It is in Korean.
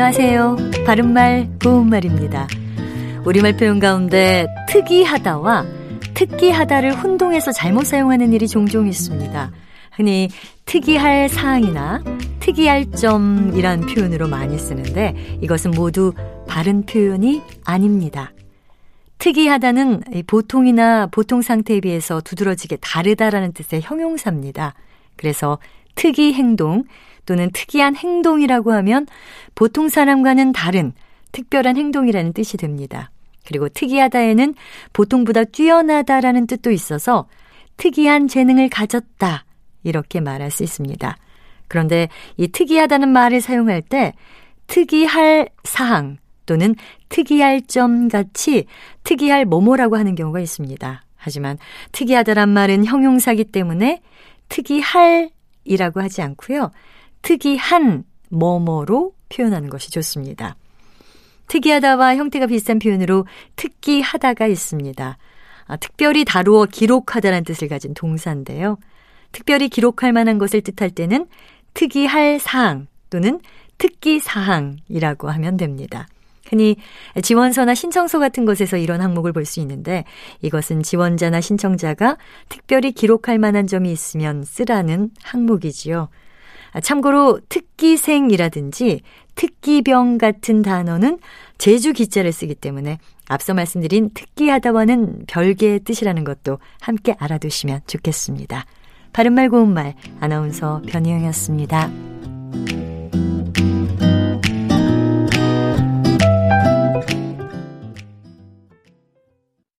안녕하세요. 바른말, 고운말입니다. 우리말 표현 가운데 특이하다와 특기하다를 혼동해서 잘못 사용하는 일이 종종 있습니다. 흔히 특이할 사항이나 특이할 점이란 표현으로 많이 쓰는데 이것은 모두 바른 표현이 아닙니다. 특이하다는 보통이나 보통 상태에 비해서 두드러지게 다르다라는 뜻의 형용사입니다. 그래서 특이 행동 또는 특이한 행동이라고 하면 보통 사람과는 다른 특별한 행동이라는 뜻이 됩니다. 그리고 특이하다에는 보통보다 뛰어나다라는 뜻도 있어서 특이한 재능을 가졌다 이렇게 말할 수 있습니다. 그런데 이 특이하다는 말을 사용할 때 특이할 사항 또는 특이할 점 같이 특이할 뭐뭐라고 하는 경우가 있습니다. 하지만 특이하다란 말은 형용사기 때문에 특이할 이라고 하지 않고요. 특이한 뭐뭐로 표현하는 것이 좋습니다. 특이하다와 형태가 비슷한 표현으로 특기하다가 있습니다. 아, 특별히 다루어 기록하다라는 뜻을 가진 동사인데요. 특별히 기록할 만한 것을 뜻할 때는 특이할 사항 또는 특기 사항이라고 하면 됩니다. 흔히 지원서나 신청서 같은 곳에서 이런 항목을 볼 수 있는데 이것은 지원자나 신청자가 특별히 기록할 만한 점이 있으면 쓰라는 항목이지요. 아, 참고로 특기생이라든지 특기병 같은 단어는 제주 기자를 쓰기 때문에 앞서 말씀드린 특기하다와는 별개의 뜻이라는 것도 함께 알아두시면 좋겠습니다. 바른말 고운말 아나운서 변희영이었습니다.